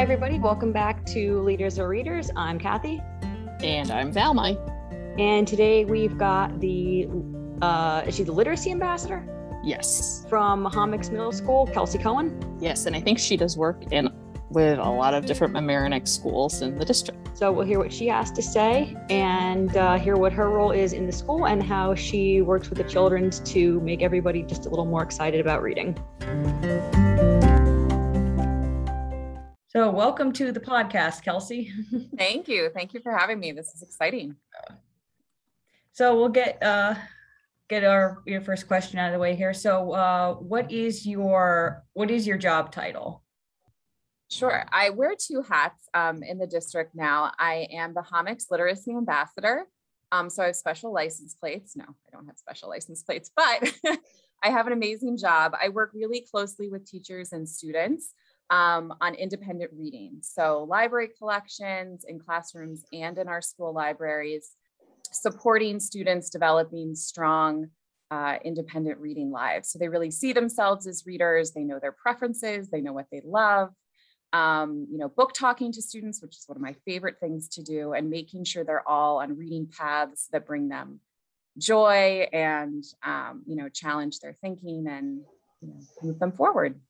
Hi, everybody. Welcome back to Leaders or Readers. I'm Kathy. And I'm Valmy. And today we've got the, uh, is she the literacy ambassador? Yes. From Hommocks Middle School, Kelsey Cohen. Yes, and I think she does work in with a lot of different Mamaroneck schools in the district. So we'll hear what she has to say and uh, hear what her role is in the school and how she works with the children to make everybody just a little more excited about reading. So, welcome to the podcast, Kelsey. Thank you. Thank you for having me. This is exciting. So, we'll get uh, get our your first question out of the way here. So, uh, what is your what is your job title? Sure. I wear two hats um, in the district now. I am the Hommocks Literacy Ambassador. Um, so I have special license plates. No, I don't have special license plates, but I have an amazing job. I work really closely with teachers and students um, on independent reading. So library collections in classrooms and in our school libraries, supporting students developing strong uh, independent reading lives. So they really see themselves as readers, they know their preferences, they know what they love. Um, you know, book talking to students, which is one of my favorite things to do, and making sure they're all on reading paths that bring them joy and um, you know challenge their thinking and you know, move them forward.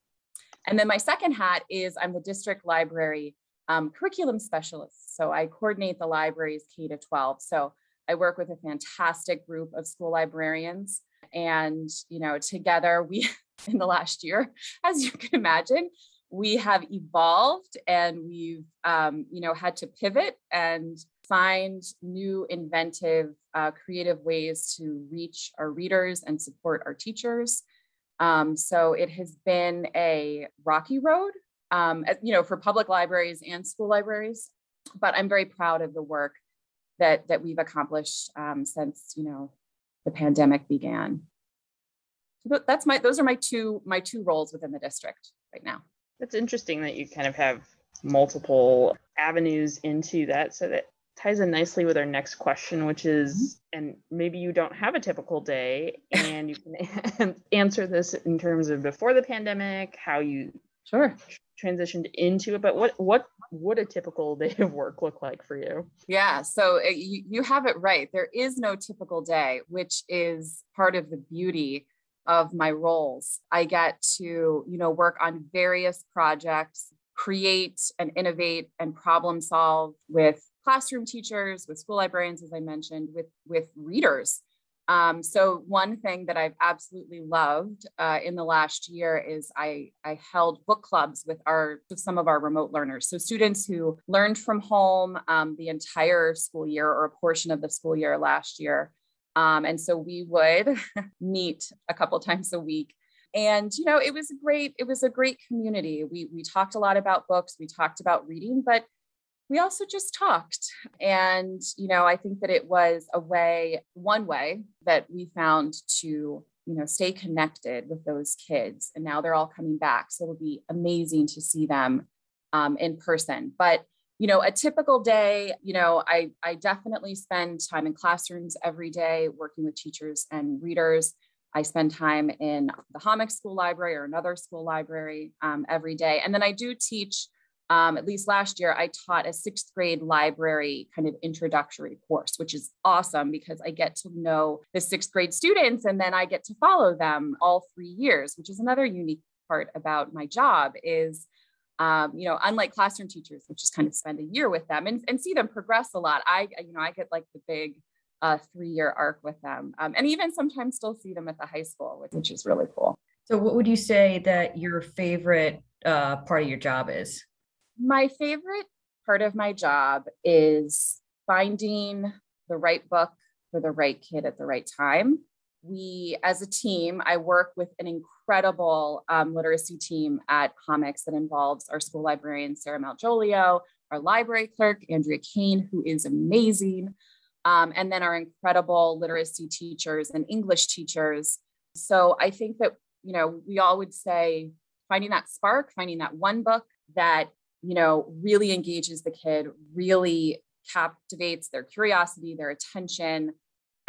And then my second hat is I'm the district library um, curriculum specialist. So I coordinate the libraries K to 12. So I work with a fantastic group of school librarians. And, you know, together we, in the last year, as you can imagine, we have evolved and we've, um, you know, had to pivot and find new inventive, uh, creative ways to reach our readers and support our teachers. Um, so it has been a rocky road, um, you know, for public libraries and school libraries. But I'm very proud of the work that that we've accomplished um, since you know the pandemic began. So that's my those are my two my two roles within the district right now. That's interesting that you kind of have multiple avenues into that, so that ties in nicely with our next question, which is, mm-hmm. and maybe you don't have a typical day, and you can answer this in terms of before the pandemic, how you sure transitioned into it, but what what would a typical day of work look like for you? Yeah, so uh, you, you have it right. There is no typical day, which is part of the beauty of my roles. I get to, you know, work on various projects, create and innovate and problem solve with classroom teachers, with school librarians, as I mentioned, with, with readers. Um, so one thing that I've absolutely loved uh, in the last year is I, I held book clubs with our with some of our remote learners. So students who learned from home um, the entire school year or a portion of the school year last year. Um, and so we would meet a couple times a week and you know it was a great it was a great community we we talked a lot about books we talked about reading but we also just talked. And, you know, I think that it was a way, one way that we found to, you know, stay connected with those kids. And now they're all coming back. So it'll be amazing to see them um, in person. But, you know, a typical day, you know, I, I definitely spend time in classrooms every day working with teachers and readers. I spend time in the Hommocks School Library or another school library um, every day. And then I do teach um, at least last year, I taught a sixth grade library kind of introductory course, which is awesome because I get to know the sixth grade students and then I get to follow them all three years, which is another unique part about my job is um, you know, unlike classroom teachers, which just kind of spend a year with them and, and see them progress a lot. I, you know, I get like the big uh, three-year arc with them, um, and even sometimes still see them at the high school, which is really cool. So, what would you say that your favorite uh, part of your job is? My favorite part of my job is finding the right book for the right kid at the right time. We, as a team, I work with an incredible um, literacy team at Hommocks that involves our school librarian, Sarah Malgioglio, our library clerk, Andrea Kane, who is amazing, um, and then our incredible literacy teachers and English teachers. So I think that, you know, we all would say finding that spark, finding that one book that you know, really engages the kid, really captivates their curiosity, their attention.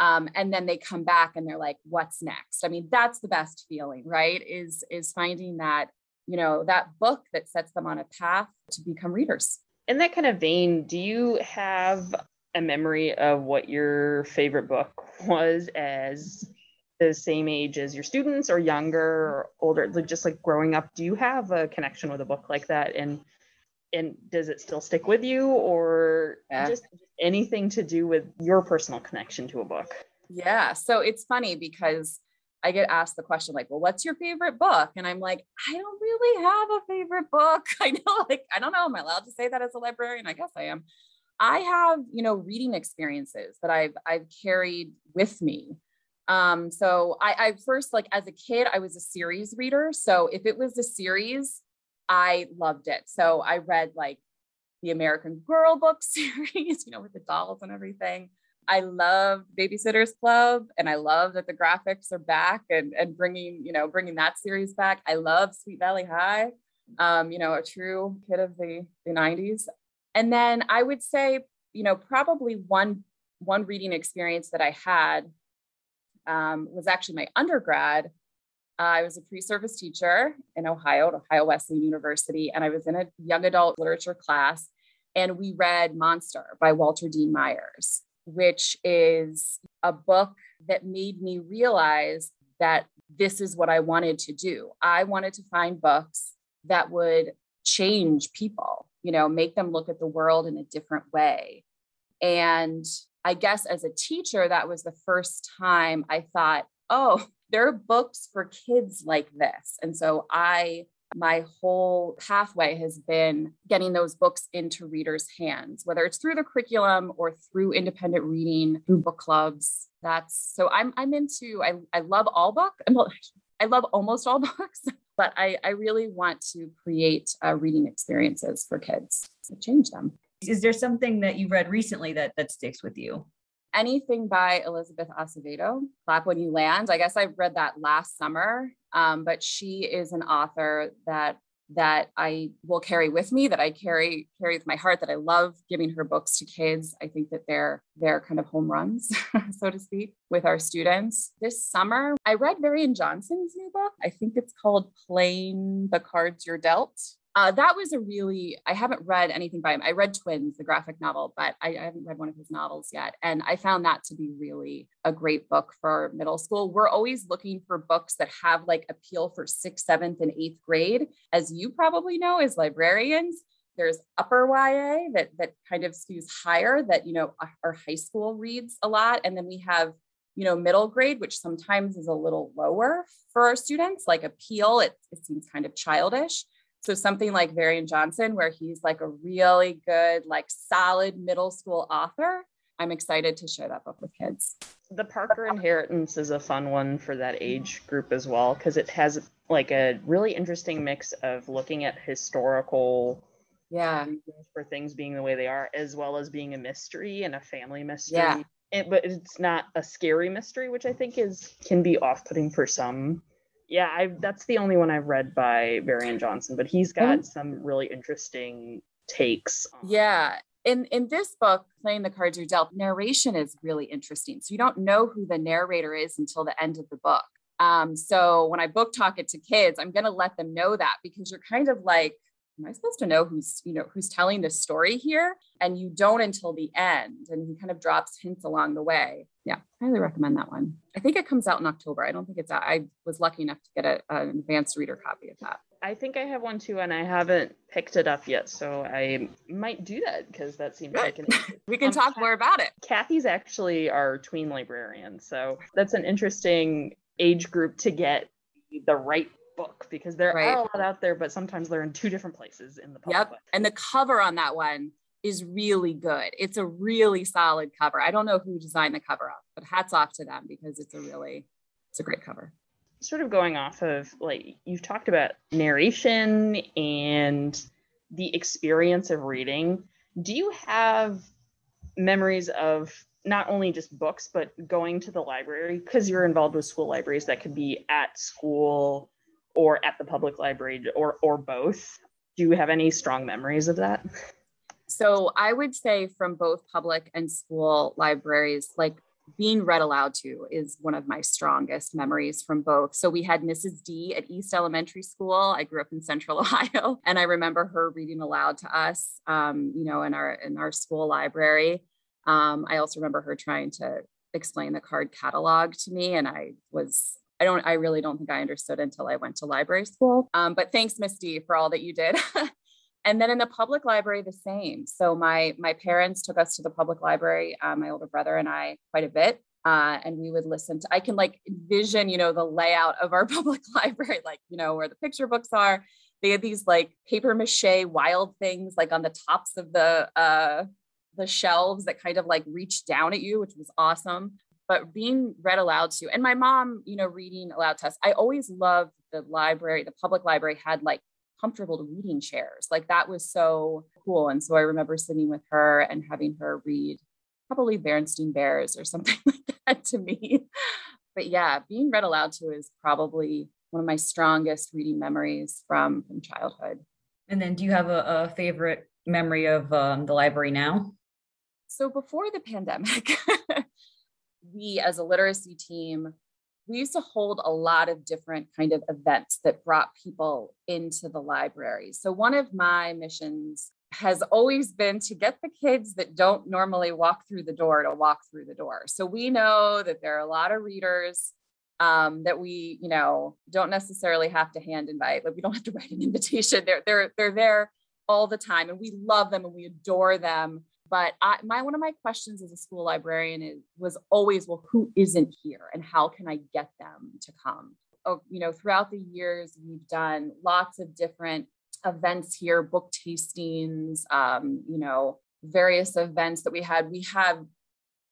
Um, and then they come back and they're like, what's next? I mean, that's the best feeling, right? Is is finding that you know, that book that sets them on a path to become readers. In that kind of vein, do you have a memory of what your favorite book was as the same age as your students or younger or older just like growing up do you have a connection with a book like that and and does it still stick with you or yeah. just anything to do with your personal connection to a book yeah so it's funny because I get asked the question like, well, what's your favorite book? And I'm like, I don't really have a favorite book. I know, like, I don't know. Am I allowed to say that as a librarian? I guess I am. I have, you know, reading experiences that I've I've carried with me. Um, so I, I first like as a kid, I was a series reader. So if it was a series, I loved it. So I read like the American Girl book series, you know, with the dolls and everything. I love Babysitters Club, and I love that the graphics are back and and bringing you know bringing that series back. I love Sweet Valley High, um, you know, a true kid of the the '90s. And then I would say, you know, probably one one reading experience that I had um, was actually my undergrad. I was a pre-service teacher in Ohio at Ohio Wesleyan University, and I was in a young adult literature class, and we read Monster by Walter Dean Myers, which is a book that made me realize that this is what I wanted to do. I wanted to find books that would change people you know, make them look at the world in a different way. And I guess as a teacher, that was the first time I thought, oh, there are books for kids like this. And so I, my whole pathway has been getting those books into readers' hands, whether it's through the curriculum or through independent reading, through book clubs. That's so I'm I'm into I, I love all book. I love almost all books but I, I really want to create uh, reading experiences for kids to change them. Is there something that you've read recently that that sticks with you? Anything by Elizabeth Acevedo, Clap When You Land. I guess I read that last summer, um, but she is an author that that I will carry with me, that I carry carry with my heart, that I love giving her books to kids. I think that they're they're kind of home runs, so to speak, with our students. This summer, I read Varian Johnson's new book. I think it's called Playing the Cards You're Dealt. Uh, that was a really, I haven't read anything by him. I read Twins, the graphic novel, but I, I, haven't read one of his novels yet. And I found that to be really a great book for middle school. We're always looking for books that have like appeal for sixth, seventh, and eighth grade. As you probably know, as librarians, there's upper YA that that kind of skews higher that you know our high school reads a lot. And then we have you know middle grade which sometimes is a little lower for our students like appeal it, it seems kind of childish so something like Varian Johnson, where he's like a really good, like solid middle school author. I'm excited to share that book with kids. The Parker Inheritance is a fun one for that age group as well, because it has like a really interesting mix of looking at historical yeah for things being the way they are, as well as being a mystery and a family mystery. Yeah. It, but it's not a scary mystery, which I think is can be off-putting for some yeah, I that's the only one I've read by Varian Johnson, but he's got oh. some really interesting takes. On... Yeah. In in this book, playing the cards you're dealt, narration is really interesting. So you don't know who the narrator is until the end of the book. Um, so when I book talk it to kids, I'm going to let them know that because you're kind of like, am I supposed to know who's, you know, who's telling the story here? And you don't until the end. And he kind of drops hints along the way. Yeah, highly recommend that one. I think it comes out in October. I don't think it's out. I was lucky enough to get a, an advanced reader copy of that. I think I have one too, and I haven't picked it up yet. So I might do that because that seems like an. we can um, talk more about it. Kathy's actually our tween librarian. So that's an interesting age group to get the right book because there right. are a lot out there, but sometimes they're in two different places in the public. Yep. And the cover on that one is really good. It's a really solid cover. I don't know who designed the cover up, but hats off to them because it's a really it's a great cover. Sort of going off of like you've talked about narration and the experience of reading. Do you have memories of not only just books but going to the library because you're involved with school libraries that could be at school or at the public library or or both do you have any strong memories of that so i would say from both public and school libraries like being read aloud to is one of my strongest memories from both. So we had Mrs. D at East Elementary School. I grew up in Central Ohio, and I remember her reading aloud to us, um, you know, in our in our school library. Um, I also remember her trying to explain the card catalog to me, and I was I don't I really don't think I understood until I went to library school. Um, but thanks, Miss D, for all that you did. and then in the public library the same. So my my parents took us to the public library uh, my older brother and i quite a bit uh, and we would listen to i can like envision you know the layout of our public library like you know where the picture books are. They had these like paper mache wild things like on the tops of the uh the shelves that kind of like reached down at you which was awesome. But being read aloud to and my mom you know reading aloud to us i always loved the library the public library had like comfortable to reading chairs. Like that was so cool. And so I remember sitting with her and having her read probably Berenstain Bears or something like that to me. But yeah, being read aloud to is probably one of my strongest reading memories from from childhood. And then, do you have a, a favorite memory of um, the library now? So before the pandemic, we as a literacy team we used to hold a lot of different kind of events that brought people into the library. So one of my missions has always been to get the kids that don't normally walk through the door to walk through the door. So we know that there are a lot of readers um, that we, you know, don't necessarily have to hand invite. Like we don't have to write an invitation. They're they're they're there all the time, and we love them and we adore them. But I, my one of my questions as a school librarian is, was always, well, who isn't here, and how can I get them to come? Oh, you know, throughout the years, we've done lots of different events here, book tastings, um, you know, various events that we had. We have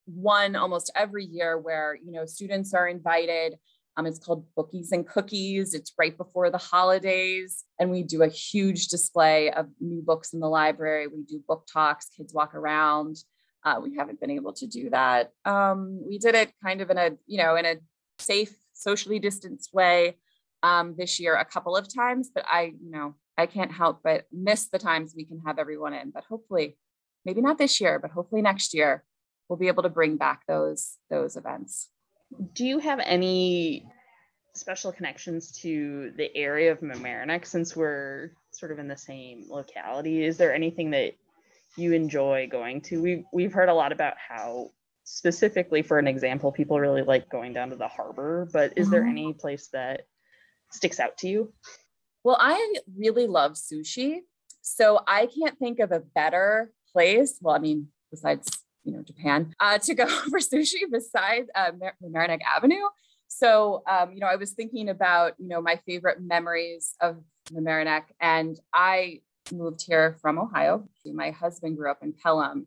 one almost every year where you know students are invited um, it's called Bookies and Cookies. It's right before the holidays. And we do a huge display of new books in the library. We do book talks, kids walk around. Uh, we haven't been able to do that. Um, we did it kind of in a, you know, in a safe, socially distanced way um, this year a couple of times, but I, you know, I can't help but miss the times we can have everyone in. But hopefully, maybe not this year, but hopefully next year, we'll be able to bring back those those events do you have any special connections to the area of Mamaroneck since we're sort of in the same locality? Is there anything that you enjoy going to? We've we've heard a lot about how specifically for an example, people really like going down to the harbor, but is there mm-hmm. any place that sticks out to you? Well, I really love sushi. So I can't think of a better place. Well, I mean, besides you know Japan uh, to go for sushi besides uh, Mar- Avenue. So um, you know, I was thinking about you know my favorite memories of the Mamaroneck, and I moved here from Ohio. My husband grew up in Pelham.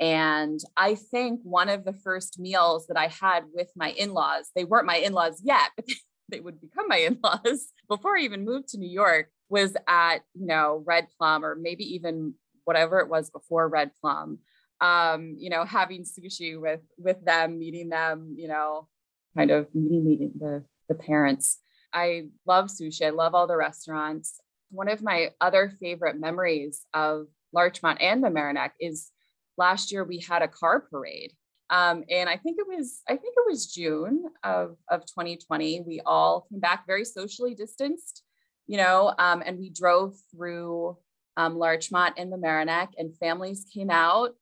And I think one of the first meals that I had with my in laws, they weren't my in laws yet, but they would become my in laws before I even moved to New York, was at, you know, Red Plum or maybe even whatever it was before Red Plum um, you know, having sushi with with them, meeting them, you know, kind of meeting, meeting the the parents. I love sushi. I love all the restaurants. One of my other favorite memories of Larchmont and the Mamaroneck is last year we had a car parade. Um, and I think it was, I think it was June of, of 2020. We all came back very socially distanced, you know, um, and we drove through um, Larchmont and the Mamaroneck and families came out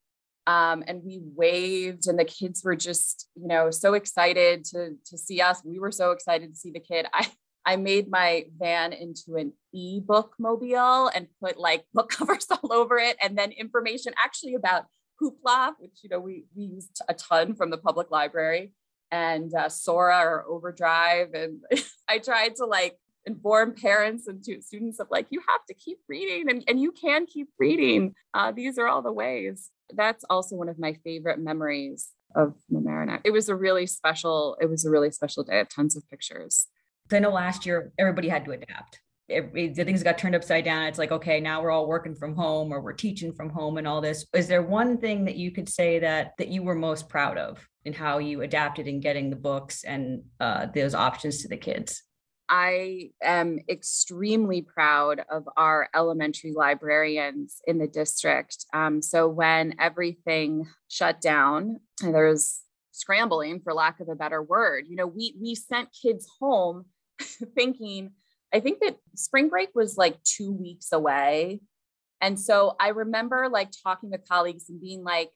um, and we waved and the kids were just you know so excited to to see us. We were so excited to see the kid. I i made my van into an ebook mobile and put like book covers all over it and then information actually about hoopla which you know we, we used a ton from the public library and uh, sora or overdrive and i tried to like inform parents and students of like you have to keep reading and, and you can keep reading uh, these are all the ways that's also one of my favorite memories of Mamaroneck. It was a really special, it was a really special day. I have tons of pictures. I know last year everybody had to adapt. It, the things got turned upside down. It's like, okay, now we're all working from home or we're teaching from home and all this. Is there one thing that you could say that that you were most proud of in how you adapted in getting the books and uh, those options to the kids? I am extremely proud of our elementary librarians in the district. Um, so when everything shut down, there was scrambling for lack of a better word. You know, we we sent kids home thinking I think that spring break was like 2 weeks away. And so I remember like talking with colleagues and being like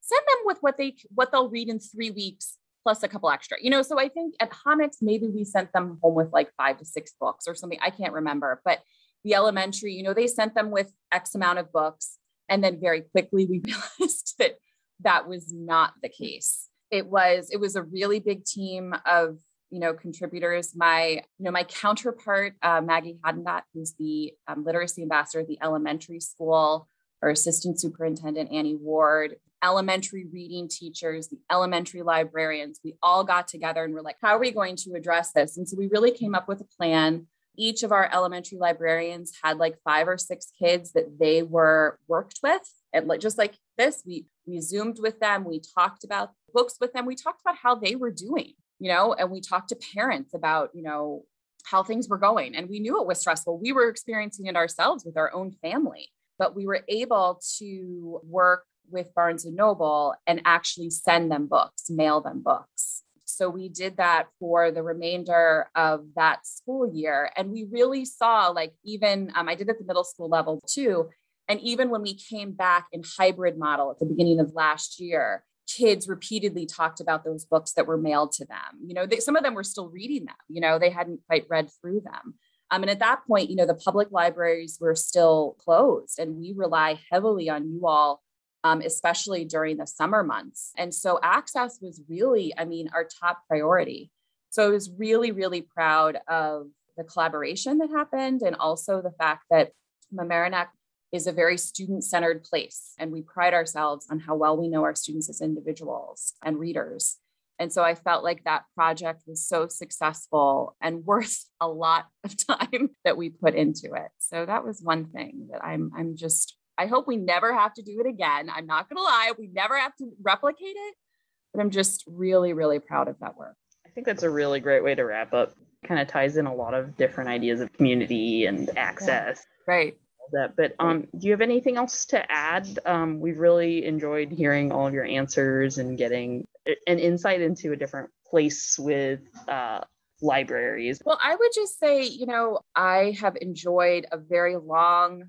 send them with what they what they'll read in 3 weeks plus a couple extra. You know, so I think at Hommocks maybe we sent them home with like 5 to 6 books or something. I can't remember, but the elementary, you know, they sent them with X amount of books. And then very quickly we realized that that was not the case. It was, it was a really big team of, you know, contributors. My, you know, my counterpart, uh, Maggie Hadendat, who's the um, literacy ambassador at the elementary school, our assistant superintendent, Annie Ward, elementary reading teachers, the elementary librarians, we all got together and we're like, how are we going to address this? And so we really came up with a plan. Each of our elementary librarians had like five or six kids that they were worked with. And like just like this we we zoomed with them we talked about books with them we talked about how they were doing you know and we talked to parents about you know how things were going. And we knew it was stressful. We were experiencing it ourselves with our own family but we were able to work with Barnes and Noble and actually send them books mail them books so we did that for the remainder of that school year. And we really saw, like, even um, I did at the middle school level too. And even when we came back in hybrid model at the beginning of last year, kids repeatedly talked about those books that were mailed to them. You know, they, some of them were still reading them, you know, they hadn't quite read through them. Um, and at that point, you know, the public libraries were still closed, and we rely heavily on you all um, especially during the summer months. And so access was really, I mean, our top priority. So I was really, really proud of the collaboration that happened and also the fact that Mamaroneck is a very student centered place. And we pride ourselves on how well we know our students as individuals and readers. And so I felt like that project was so successful and worth a lot of time that we put into it. So that was one thing that I'm I'm just I hope we never have to do it again. I'm not going to lie, we never have to replicate it, but I'm just really, really proud of that work. I think that's a really great way to wrap up. Kind of ties in a lot of different ideas of community and access. Yeah. Right. That, but um, do you have anything else to add? Um, we've really enjoyed hearing all of your answers and getting an insight into a different place with uh, libraries. Well, I would just say, you know, I have enjoyed a very long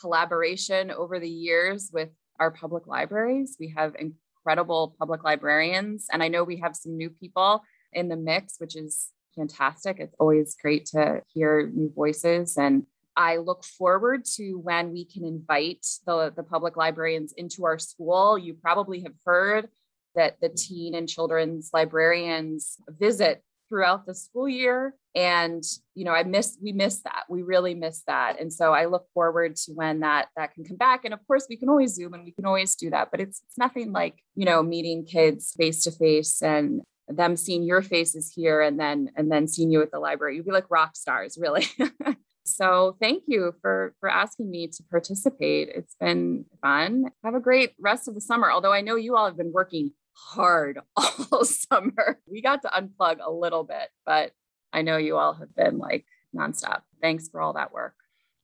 collaboration over the years with our public libraries. We have incredible public librarians, and I know we have some new people in the mix, which is fantastic. It's always great to hear new voices and I look forward to when we can invite the, the public librarians into our school. You probably have heard that the teen and children's librarians visit throughout the school year. And you know i miss we miss that. We really miss that. And so i look forward to when that that can come back. And of course we can always zoom and we can always do that but it's it's nothing like you know meeting kids face to face and them seeing your faces here and then and then seeing you at the library. You'd be like rock stars really so thank you for for asking me to participate it's been fun have a great rest of the summer although i know you all have been working hard all summer. We got to unplug a little bit, but I know you all have been like nonstop. Thanks for all that work.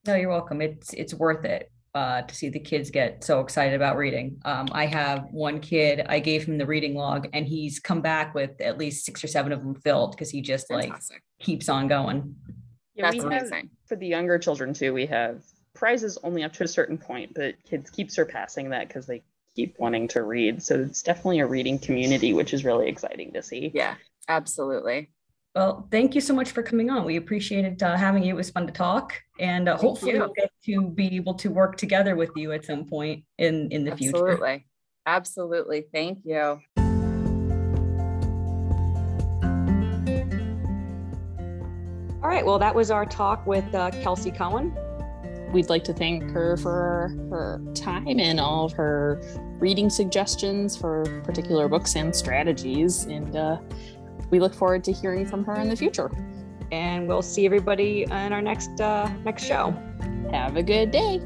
No, you're welcome. It's it's worth it uh, to see the kids get so excited about reading. Um, I have one kid. I gave him the reading log, and he's come back with at least six or seven of them filled because he just Fantastic. like keeps on going. Yeah, That's amazing. Have, for the younger children too, we have prizes only up to a certain point, but kids keep surpassing that because they keep wanting to read. So it's definitely a reading community, which is really exciting to see. Yeah, absolutely. Well, thank you so much for coming on. We appreciated uh, having you. It was fun to talk, and uh, hopefully you. we'll get to be able to work together with you at some point in in the absolutely. future. Absolutely, absolutely. Thank you. All right. Well, that was our talk with uh, Kelsey Cohen we'd like to thank her for her time and all of her reading suggestions for particular books and strategies. And uh, we look forward to hearing from her in the future. And we'll see everybody in our next uh, next show. Have a good day.